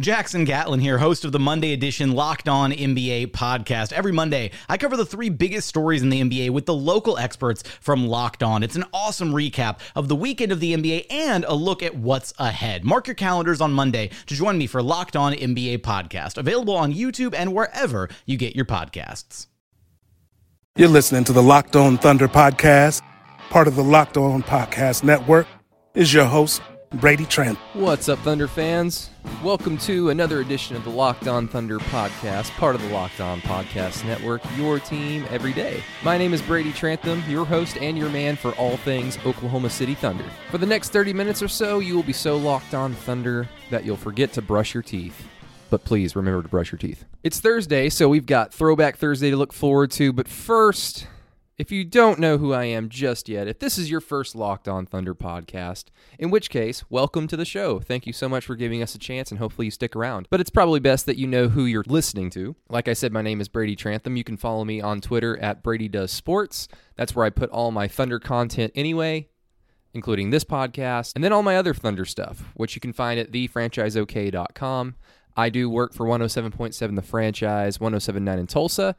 Jackson Gatlin here, host of the Monday edition Locked On NBA podcast. Every Monday, I cover the three biggest stories in the NBA with the local experts from Locked On. It's an awesome recap of the weekend of the NBA and a look at what's ahead. Mark your calendars on Monday to join me for Locked On NBA podcast, available on YouTube and wherever you get your podcasts. You're listening to the Locked On Thunder podcast, part of the Locked On Podcast Network. Is your host Brady Trent. What's up, Thunder fans? Welcome to another edition of the Locked On Thunder podcast, part of the Locked On Podcast Network, your team every day. My name is Brady Trantham, your host and your man for all things Oklahoma City Thunder. For the next 30 minutes or so, you will be so locked on Thunder that you'll forget to brush your teeth. But please remember to brush your teeth. It's Thursday, so we've got Throwback Thursday to look forward to. But first, if you don't know who I am just yet, if this is your first Locked On Thunder podcast, in which case, welcome to the show. Thank you so much for giving us a chance and hopefully you stick around. But it's probably best that you know who you're listening to. Like I said, my name is Brady Trantham. You can follow me on Twitter at Brady Does Sports. That's where I put all my Thunder content anyway, including this podcast, and then all my other Thunder stuff, which you can find at thefranchiseok.com. I do work for 107.7 The Franchise, 1079 in Tulsa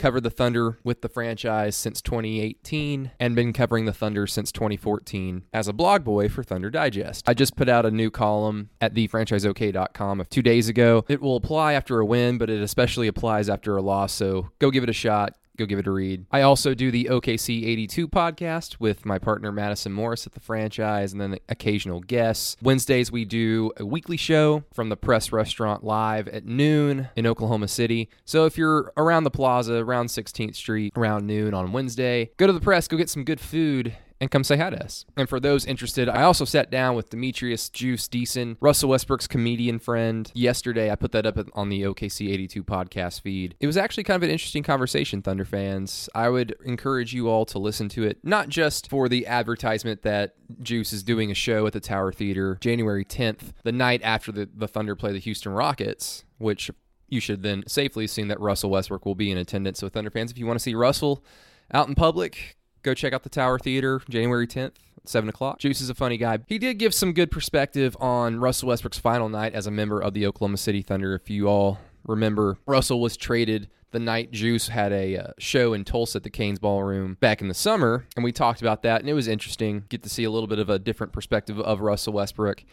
covered the Thunder with the franchise since 2018 and been covering the Thunder since 2014 as a blog boy for Thunder Digest. I just put out a new column at thefranchiseok.com of two days ago. It will apply after a win, but it especially applies after a loss, so go give it a shot go give it a read. I also do the OKC 82 podcast with my partner Madison Morris at the franchise and then occasional guests. Wednesdays, we do a weekly show from the Press Restaurant live at noon in Oklahoma City. So if you're around the plaza, around 16th Street, around noon on Wednesday, go to the press, go get some good food and come say hi to us. And for those interested, I also sat down with Demetrius Juice Deason, Russell Westbrook's comedian friend. Yesterday, I put that up on the OKC 82 podcast feed. It was actually kind of an interesting conversation, Thunder fans. I would encourage you all to listen to it, not just for the advertisement that Juice is doing a show at the Tower Theater January 10th, the night after the, the Thunder play the Houston Rockets, which you should then safely assume that Russell Westbrook will be in attendance. So, Thunder fans, if you want to see Russell out in public, go check out the Tower Theater January 10th. 7 o'clock. Juice is a funny guy. He did give some good perspective on Russell Westbrook's final night as a member of the Oklahoma City Thunder. If you all remember, Russell was traded the night Juice had a uh, show in Tulsa at the Cain's Ballroom back in the summer, and we talked about that, and it was interesting. Get to see a little bit of a different perspective of Russell Westbrook.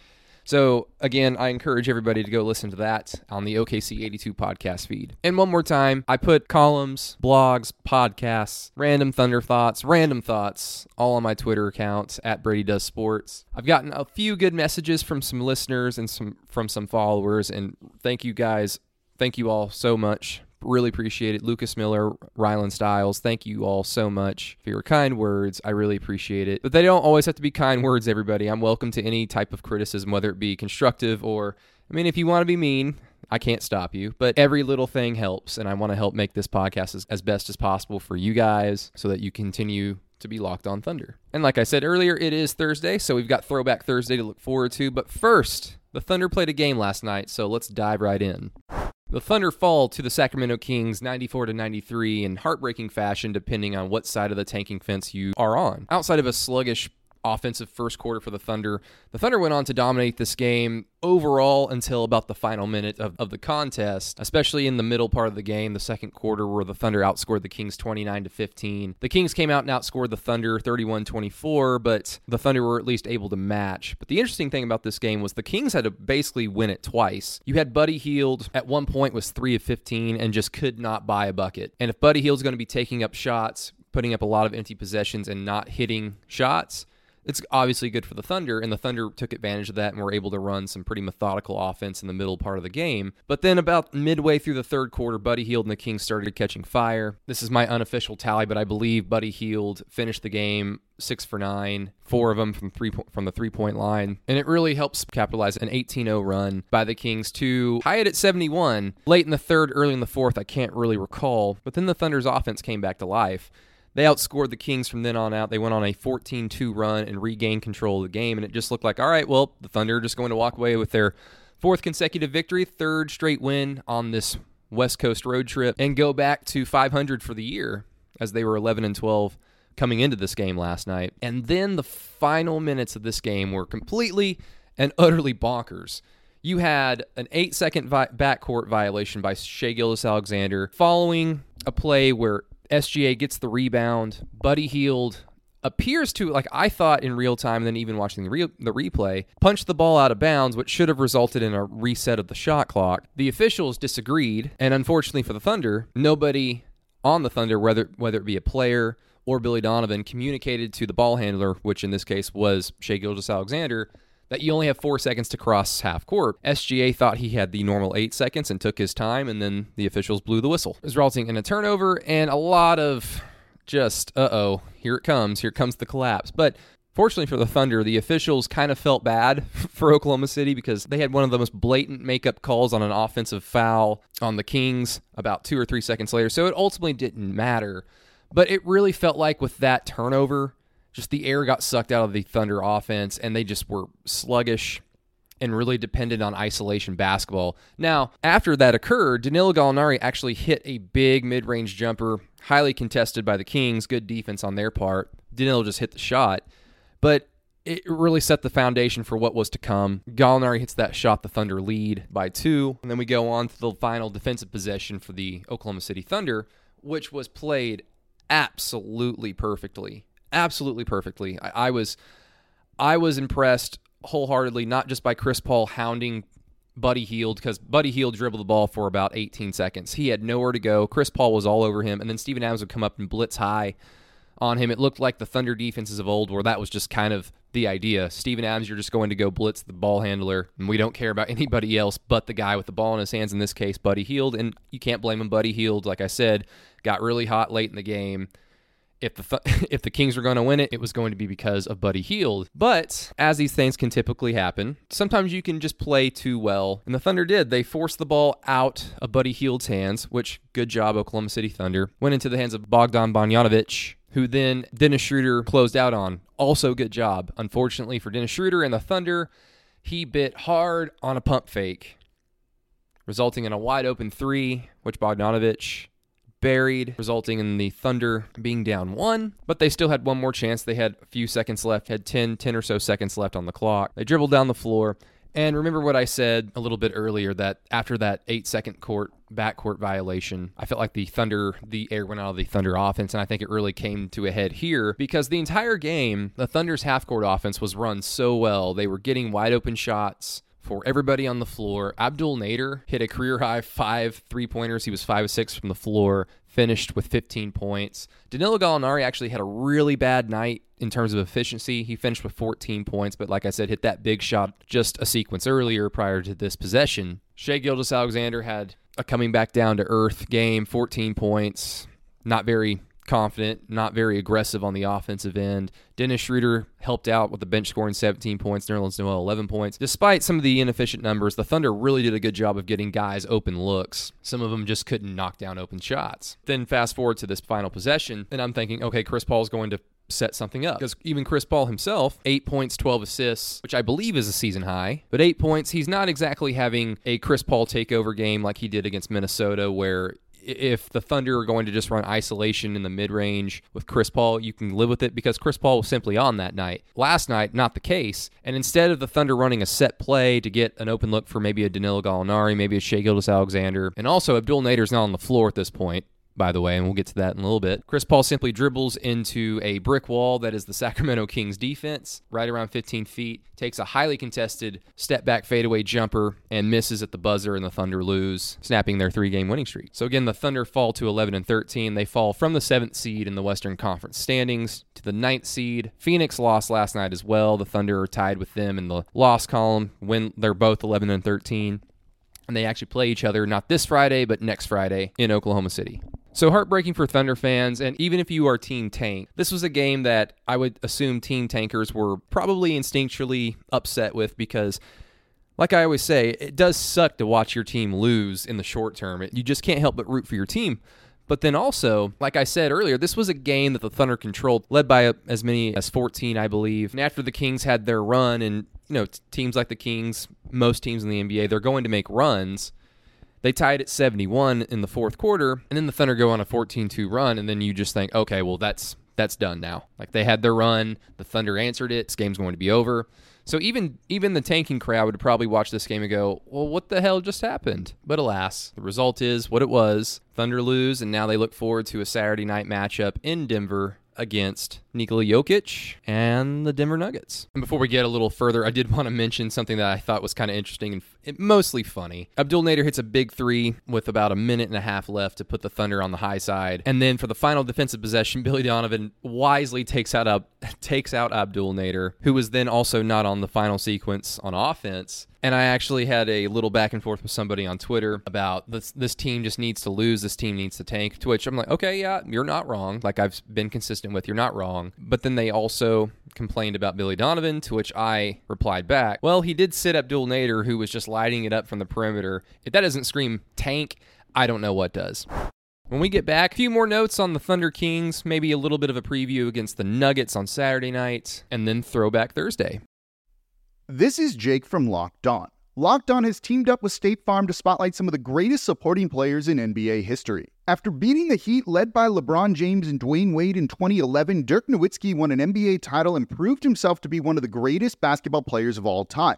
So, again, I encourage everybody to go listen to that on the OKC 82 podcast feed. And one more time, I put columns, blogs, podcasts, random Thunder thoughts, random thoughts all on my Twitter account at Brady Does Sports. I've gotten a few good messages from some listeners and some from some followers, and thank you guys. Thank you all so much Really appreciate it. Lucas Miller, Rylan Stiles, thank you all so much for your kind words. I really appreciate it. But they don't always have to be kind words, everybody. I'm welcome to any type of criticism, whether it be constructive or, I mean, if you want to be mean, I can't stop you, but every little thing helps. And I want to help make this podcast as, as best as possible for you guys so that you continue to be locked on Thunder. And like I said earlier, it is Thursday, so we've got Throwback Thursday to look forward to. But first, the Thunder played a game last night, so let's dive right in. The Thunder fall to the Sacramento Kings 94 to 93 in heartbreaking fashion depending on what side of the tanking fence you are on. Outside of a sluggish offensive first quarter for the Thunder. The Thunder went on to dominate this game overall until about the final minute of, of the contest, especially in the middle part of the game, the second quarter, where the Thunder outscored the Kings 29 to 15. The Kings came out and outscored the Thunder 31 24, but the Thunder were at least able to match. But the interesting thing about this game was the Kings had to basically win it twice. You had Buddy Hield at one point was 3 of 15 and just could not buy a bucket. And if Buddy Hield's going to be taking up shots, putting up a lot of empty possessions and not hitting shots, It's obviously good for the Thunder, and the Thunder took advantage of that and were able to run some pretty methodical offense in the middle part of the game. But then, about midway through the third quarter, Buddy Hield and the Kings started catching fire. This is my unofficial tally, but I believe Buddy Hield finished the game six for nine, four of them from three po- from the three point line, and it really helps capitalize an 18-0 run by the Kings to it at 71 late in the third, early in the fourth. I can't really recall, but then the Thunder's offense came back to life. They outscored the Kings from then on out. They went on a 14 2 run and regained control of the game. And it just looked like, all right, well, the Thunder are just going to walk away with their fourth consecutive victory, third straight win on this West Coast road trip, and go back to 500 for the year as they were 11 and 12 coming into this game last night. And then the final minutes of this game were completely and utterly bonkers. You had an eight second vi- backcourt violation by Shai Gilgeous-Alexander following a play where SGA gets the rebound. Buddy Hield appears to, like I thought in real time, and then even watching the, the replay, punch the ball out of bounds, which should have resulted in a reset of the shot clock. The officials disagreed, and unfortunately for the Thunder, nobody on the Thunder, whether whether it be a player or Billy Donovan, communicated to the ball handler, which in this case was Shai Gilgeous-Alexander, that you only have four seconds to cross half court. SGA thought he had the normal eight seconds and took his time, and then the officials blew the whistle, It was resulting in a turnover and a lot of just, uh oh, here it comes, here comes the collapse. But Fortunately for the Thunder, the officials kind of felt bad for Oklahoma City because they had one of the most blatant makeup calls on an offensive foul on the Kings about two or three seconds later. So it ultimately didn't matter. But it really felt like with that turnover, just the air got sucked out of the Thunder offense and they just were sluggish and really dependent on isolation basketball. Now, after that occurred, Danilo Gallinari actually hit a big mid-range jumper, highly contested by the Kings, good defense on their part. Danilo just hit the shot, but it really set the foundation for what was to come. Gallinari hits that shot, the Thunder lead by two, and then we go on to the final defensive possession for the Oklahoma City Thunder, which was played absolutely perfectly absolutely perfectly. I, I was I was impressed wholeheartedly, not just by Chris Paul hounding Buddy Hield because Buddy Hield dribbled the ball for about 18 seconds. He had nowhere to go. Chris Paul was all over him, and then Steven Adams would come up and blitz high on him. It looked like the Thunder defenses of old, where that was just kind of the idea. Steven Adams, you're just going to go blitz the ball handler, and we don't care about anybody else but the guy with the ball in his hands. In this case, Buddy Hield, and you can't blame him. Buddy Hield, like I said, got really hot late in the game if the if the Kings were going to win it, it was going to be because of Buddy Hield. But as these things can typically happen, sometimes you can just play too well, and the Thunder did. They forced the ball out of Buddy Hield's hands, which good job Oklahoma City Thunder. Went into the hands of Bogdan Bogdanovic, who then Dennis Schroeder closed out on. Also good job. Unfortunately for Dennis Schroeder and the Thunder, he bit hard on a pump fake, resulting in a wide open three, which Bogdanovic buried, resulting in the Thunder being down one. But they still had one more chance. They had a few seconds left, had 10, 10 or so seconds left on the clock. They dribbled down the floor. And remember what I said a little bit earlier that after that eight second court backcourt violation, I felt like the Thunder, the air went out of the Thunder offense, and I think it really came to a head here because the entire game, the Thunder's half court offense was run so well. They were getting wide open shots for everybody on the floor. Abdel Nader hit a career high five three pointers. He was five of six from the floor, finished with 15 points. Danilo Gallinari actually had a really bad night in terms of efficiency. He finished with 14 points, but like I said, hit that big shot just a sequence earlier prior to this possession. Shai Gilgeous-Alexander had a coming back down to earth game, 14 points. Not very confident, not very aggressive on the offensive end. Dennis Schroeder helped out with the bench scoring 17 points, Nerlens Noel 11 points. Despite some of the inefficient numbers, the Thunder really did a good job of getting guys open looks. Some of them just couldn't knock down open shots. Then fast forward to this final possession, and I'm thinking, okay, Chris Paul's going to set something up. Because even Chris Paul himself, eight points, 12 assists, which I believe is a season high, but eight points, he's not exactly having a Chris Paul takeover game like he did against Minnesota, where if the Thunder are going to just run isolation in the mid range with Chris Paul, you can live with it because Chris Paul was simply on that night. Last night, not the case. And instead of the Thunder running a set play to get an open look for maybe a Danilo Gallinari, maybe a Shai Gilgeous-Alexander, and also Abdel Nader's not on the floor at this point. By the way, and we'll get to that in a little bit. Chris Paul simply dribbles into a brick wall that is the Sacramento Kings defense, right around 15 feet, takes a highly contested step back fadeaway jumper, and misses at the buzzer, and the Thunder lose, snapping their three game winning streak. So again, the Thunder fall to 11 and 13. They fall from the seventh seed in the Western Conference standings to the ninth seed. Phoenix lost last night as well. The Thunder are tied with them in the loss column when they're both 11 and 13 and they actually play each other not this Friday, but next Friday in Oklahoma City. So heartbreaking for Thunder fans, and even if you are Team Tank, this was a game that I would assume Team Tankers were probably instinctually upset with because, like I always say, it does suck to watch your team lose in the short term. you just can't help but root for your team. But then also, like I said earlier, this was a game that the Thunder controlled, led by uh, as many as 14, I believe. And after the Kings had their run, and you know teams like the Kings, most teams in the NBA, they're going to make runs. They tied at 71 in the fourth quarter, and then the Thunder go on a 14-2 run, and then you just think, okay, well that's that's done now. Like they had their run, the Thunder answered it. This game's going to be over. So even even the tanking crowd would probably watch this game and go, "Well, what the hell just happened?" But alas, the result is what it was. Thunder lose, and now they look forward to a Saturday night matchup in Denver against Nikola Jokic and the Denver Nuggets. And before we get a little further, I did want to mention something that I thought was kind of interesting and mostly funny. Abdel Nader hits a big three with about a minute and a half left to put the Thunder on the high side. And then for the final defensive possession, Billy Donovan wisely takes out up takes out Abdel Nader, who was then also not on the final sequence on offense. And I actually had a little back and forth with somebody on Twitter about this this team just needs to lose, this team needs to tank. To which I'm like, okay, yeah, you're not wrong. Like I've been consistent with, you're not wrong. But then they also complained about Billy Donovan, to which I replied back, well, he did sit Abdel Nader, who was just lighting it up from the perimeter. If that doesn't scream tank, I don't know what does. When we get back, a few more notes on the Thunder Kings, maybe a little bit of a preview against the Nuggets on Saturday night, and then Throwback Thursday. This is Jake from Locked On. Locked On has teamed up with State Farm to spotlight some of the greatest supporting players in NBA history. After beating the Heat led by LeBron James and Dwyane Wade in 2011, Dirk Nowitzki won an NBA title and proved himself to be one of the greatest basketball players of all time.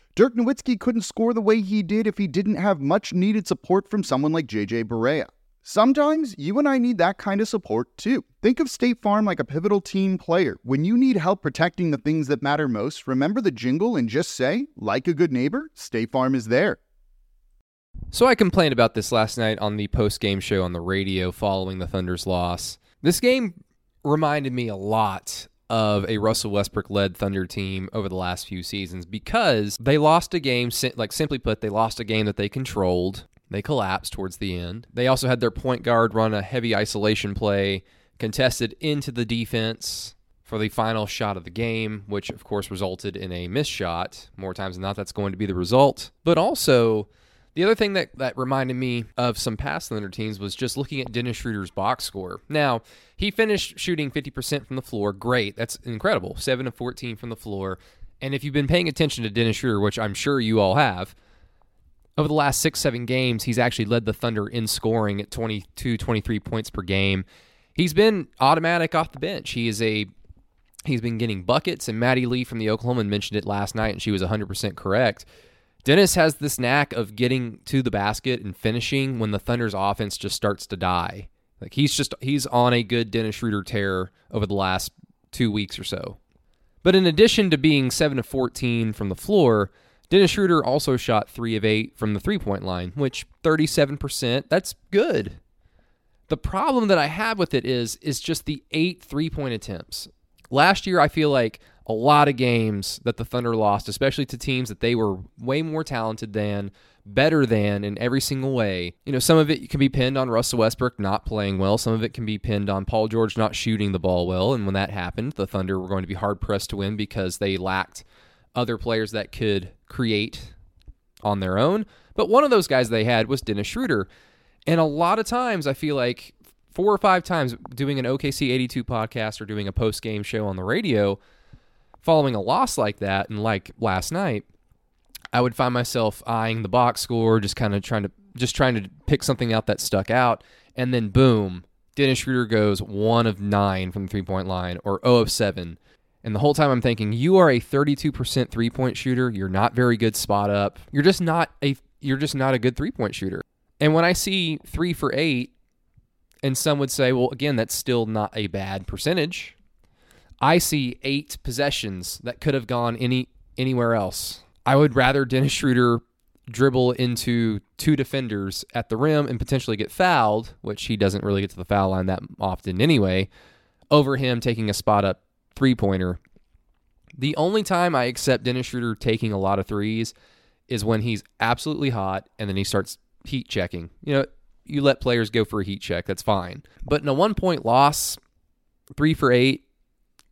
Dirk Nowitzki couldn't score the way he did if he didn't have much needed support from someone like JJ Barea. Sometimes you and I need that kind of support too. Think of State Farm like a pivotal team player. When you need help protecting the things that matter most, remember the jingle and just say, like a good neighbor, State Farm is there. So I complained about this last night on the post game show on the radio following the Thunder's loss. This game reminded me a lot of a Russell Westbrook led Thunder team over the last few seasons because they lost a game, like simply put, they lost a game that they controlled. They collapsed towards the end. They also had their point guard run a heavy isolation play, contested into the defense for the final shot of the game, which of course resulted in a missed shot. More times than not, that's going to be the result. But also, the other thing that, that reminded me of some past Thunder teams was just looking at Dennis Schroeder's box score. Now, he finished shooting 50% from the floor. Great. That's incredible. 7 of 14 from the floor. And if you've been paying attention to Dennis Schroeder, which I'm sure you all have, over the last six, seven games, he's actually led the Thunder in scoring at 22, 23 points per game. He's been automatic off the bench. He is a he's been getting buckets, and Maddie Lee from the Oklahoman mentioned it last night, and she was 100% correct. Dennis has this knack of getting to the basket and finishing when the Thunder's offense just starts to die. Like he's just he's on a good Dennis Schroeder tear over the last two weeks or so. But in addition to being seven of 14 from the floor, Dennis Schroeder also shot three of eight from the three point line, which 37%, that's good. The problem that I have with it is is just the eight three point attempts. Last year, I feel like a lot of games that the Thunder lost, especially to teams that they were way more talented than, better than in every single way. You know, some of it can be pinned on Russell Westbrook not playing well. Some of it can be pinned on Paul George not shooting the ball well. And when that happened, the Thunder were going to be hard pressed to win because they lacked other players that could create on their own. But one of those guys they had was Dennis Schroeder. And a lot of times I feel like four or five times doing an OKC 82 podcast or doing a post game show on the radio, following a loss like that, and like last night, I would find myself eyeing the box score, just kind of trying to just trying to pick something out that stuck out, and then boom, Dennis Schroeder goes one of nine from the three point line or 0 of seven. And the whole time I'm thinking, you are a 32% three point shooter. You're not very good spot up. You're just not a you're just not a good three point shooter. And when I see three for eight, and some would say, well, again, that's still not a bad percentage. I see eight possessions that could have gone any anywhere else. I would rather Dennis Schroeder dribble into two defenders at the rim and potentially get fouled, which he doesn't really get to the foul line that often anyway, over him taking a spot up three pointer. The only time I accept Dennis Schroeder taking a lot of threes is when he's absolutely hot and then he starts heat checking. You know, you let players go for a heat check, that's fine. But in a one point loss, three for eight,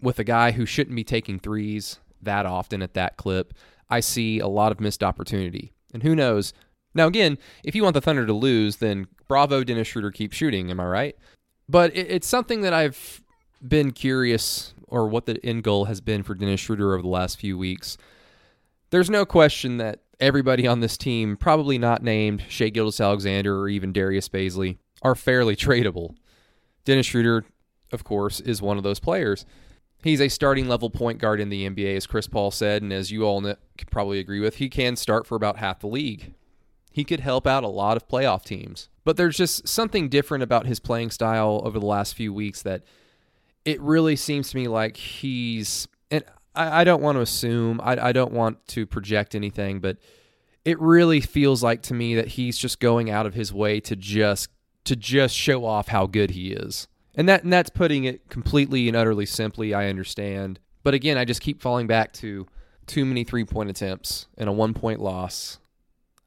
with a guy who shouldn't be taking threes that often at that clip, I see a lot of missed opportunity. And who knows? Now, again, if you want the Thunder to lose, then bravo, Dennis Schroeder, keep shooting. Am I right? But it's something that I've been curious or what the end goal has been for Dennis Schroeder over the last few weeks. There's no question that everybody on this team, probably not named Shai Gilgeous-Alexander or even Darius Bazley, are fairly tradable. Dennis Schroeder, of course, is one of those players. He's a starting level point guard in the NBA, as Chris Paul said, and as you all know, probably agree with. He can start for about half the league. He could help out a lot of playoff teams. But there's just something different about his playing style over the last few weeks that it really seems to me like he's and I, I don't want to assume, I, I don't want to project anything, but it really feels like to me that he's just going out of his way to just to just show off how good he is. And that and that's putting it completely and utterly simply, I understand. But again, I just keep falling back to too many three-point attempts and a one-point loss.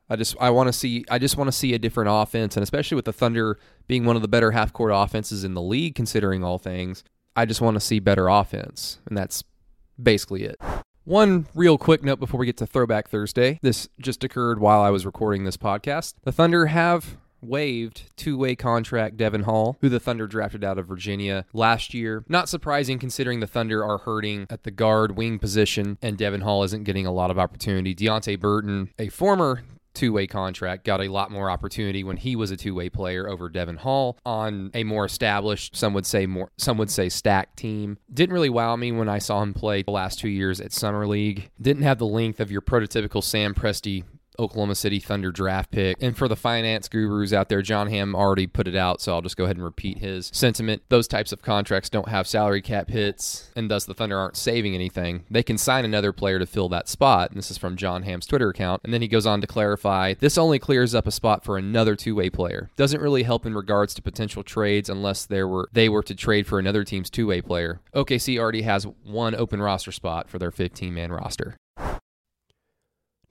I just I want to see I just want to see a different offense and especially with the Thunder being one of the better half-court offenses in the league considering all things. I just want to see better offense, and that's basically it. One real quick note before we get to Throwback Thursday. This just occurred while I was recording this podcast. The Thunder have waived two-way contract Devon Hall, who the Thunder drafted out of Virginia last year. Not surprising considering the Thunder are hurting at the guard wing position and Devon Hall isn't getting a lot of opportunity. Deonte Burton, a former two way contract, got a lot more opportunity when he was a two way player over Devon Hall on a more established, some would say more, some would say stacked team. Didn't really wow me when I saw him play the last two years at Summer League. Didn't have the length of your prototypical Sam Presti Oklahoma City Thunder draft pick. And for the finance gurus out there, John Hamm already put it out, so I'll just go ahead and repeat his sentiment. Those types of contracts don't have salary cap hits, and thus the Thunder aren't saving anything. They can sign another player to fill that spot. And this is from John Hamm's Twitter account. And then he goes on to clarify this only clears up a spot for another two way player. Doesn't really help in regards to potential trades unless there were they were to trade for another team's two way player. OKC already has one open roster spot for their 15 man roster.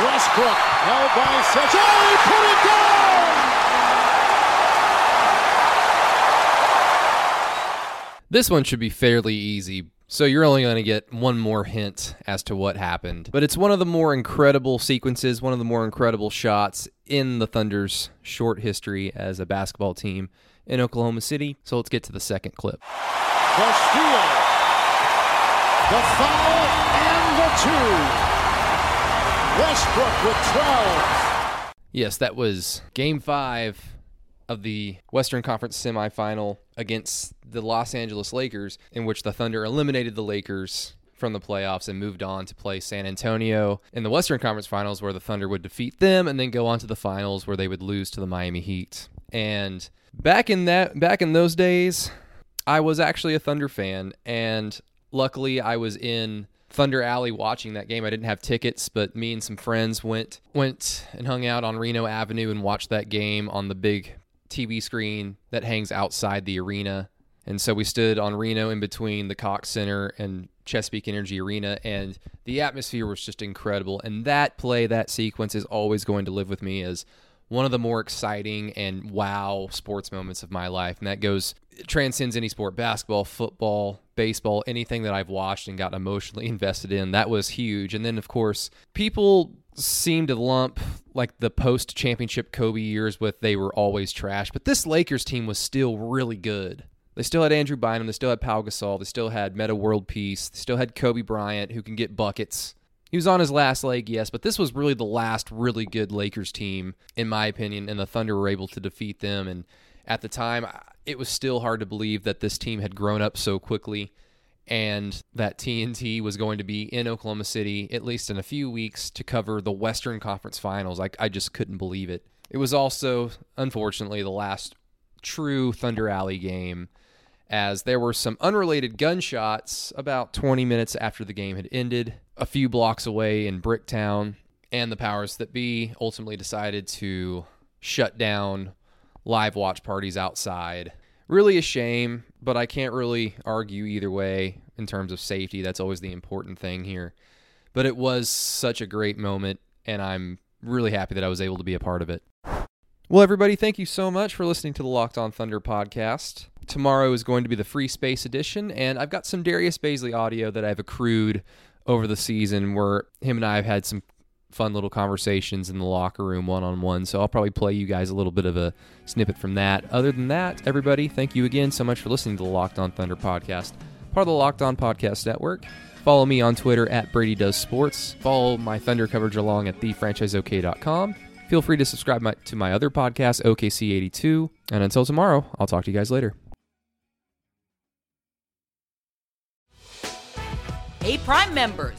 Westbrook held by Seth. Oh, he put it down! This one should be fairly easy. So you're only going to get one more hint as to what happened. But it's one of the more incredible sequences, one of the more incredible shots in the Thunder's short history as a basketball team in Oklahoma City. So let's get to the second clip. The steal, the foul, and the two. Westbrook with 12. Yes, that was game five of the Western Conference semifinal against the Los Angeles Lakers, in which the Thunder eliminated the Lakers from the playoffs and moved on to play San Antonio in the Western Conference Finals, where the Thunder would defeat them and then go on to the finals where they would lose to the Miami Heat. And back in that back in those days, I was actually a Thunder fan, and luckily I was in Thunder Alley watching that game. I didn't have tickets, but me and some friends went went and hung out on Reno Avenue and watched that game on the big TV screen that hangs outside the arena. And so we stood on Reno in between the Cox Center and Chesapeake Energy Arena, and the atmosphere was just incredible. And that play, that sequence is always going to live with me as one of the more exciting and wow sports moments of my life. And that goes, transcends any sport basketball, football, baseball, anything that I've watched and got emotionally invested in. That was huge. And then, of course, people seem to lump like the post championship Kobe years with they were always trash, but this Lakers team was still really good. They still had Andrew Bynum. They still had Pau Gasol. They still had Metta World Peace. They still had Kobe Bryant, who can get buckets. He was on his last leg, yes, but this was really the last really good Lakers team, in my opinion, and the Thunder were able to defeat them. And at the time, it was still hard to believe that this team had grown up so quickly and that TNT was going to be in Oklahoma City at least in a few weeks to cover the Western Conference Finals. I, I just couldn't believe it. It was also, unfortunately, the last true Thunder Alley game as there were some unrelated gunshots about 20 minutes after the game had ended, a few blocks away in Bricktown, and the powers that be ultimately decided to shut down live watch parties outside. Really a shame, but I can't really argue either way in terms of safety. That's always the important thing here. But it was such a great moment, and I'm really happy that I was able to be a part of it. Well, everybody, thank you so much for listening to the Locked On Thunder podcast. Tomorrow is going to be the free space edition, and I've got some Darius Bazley audio that I've accrued over the season where him and I have had some fun little conversations in the locker room one on one. So I'll probably play you guys a little bit of a snippet from that. Other than that, everybody, thank you again so much for listening to the Locked On Thunder podcast, part of the Locked On Podcast Network. Follow me on Twitter at Brady Does Sports. Follow my Thunder coverage along at thefranchiseok.com. Feel free to subscribe my, to my other podcast, OKC82. And until tomorrow, I'll talk to you guys later. Hey, Prime members,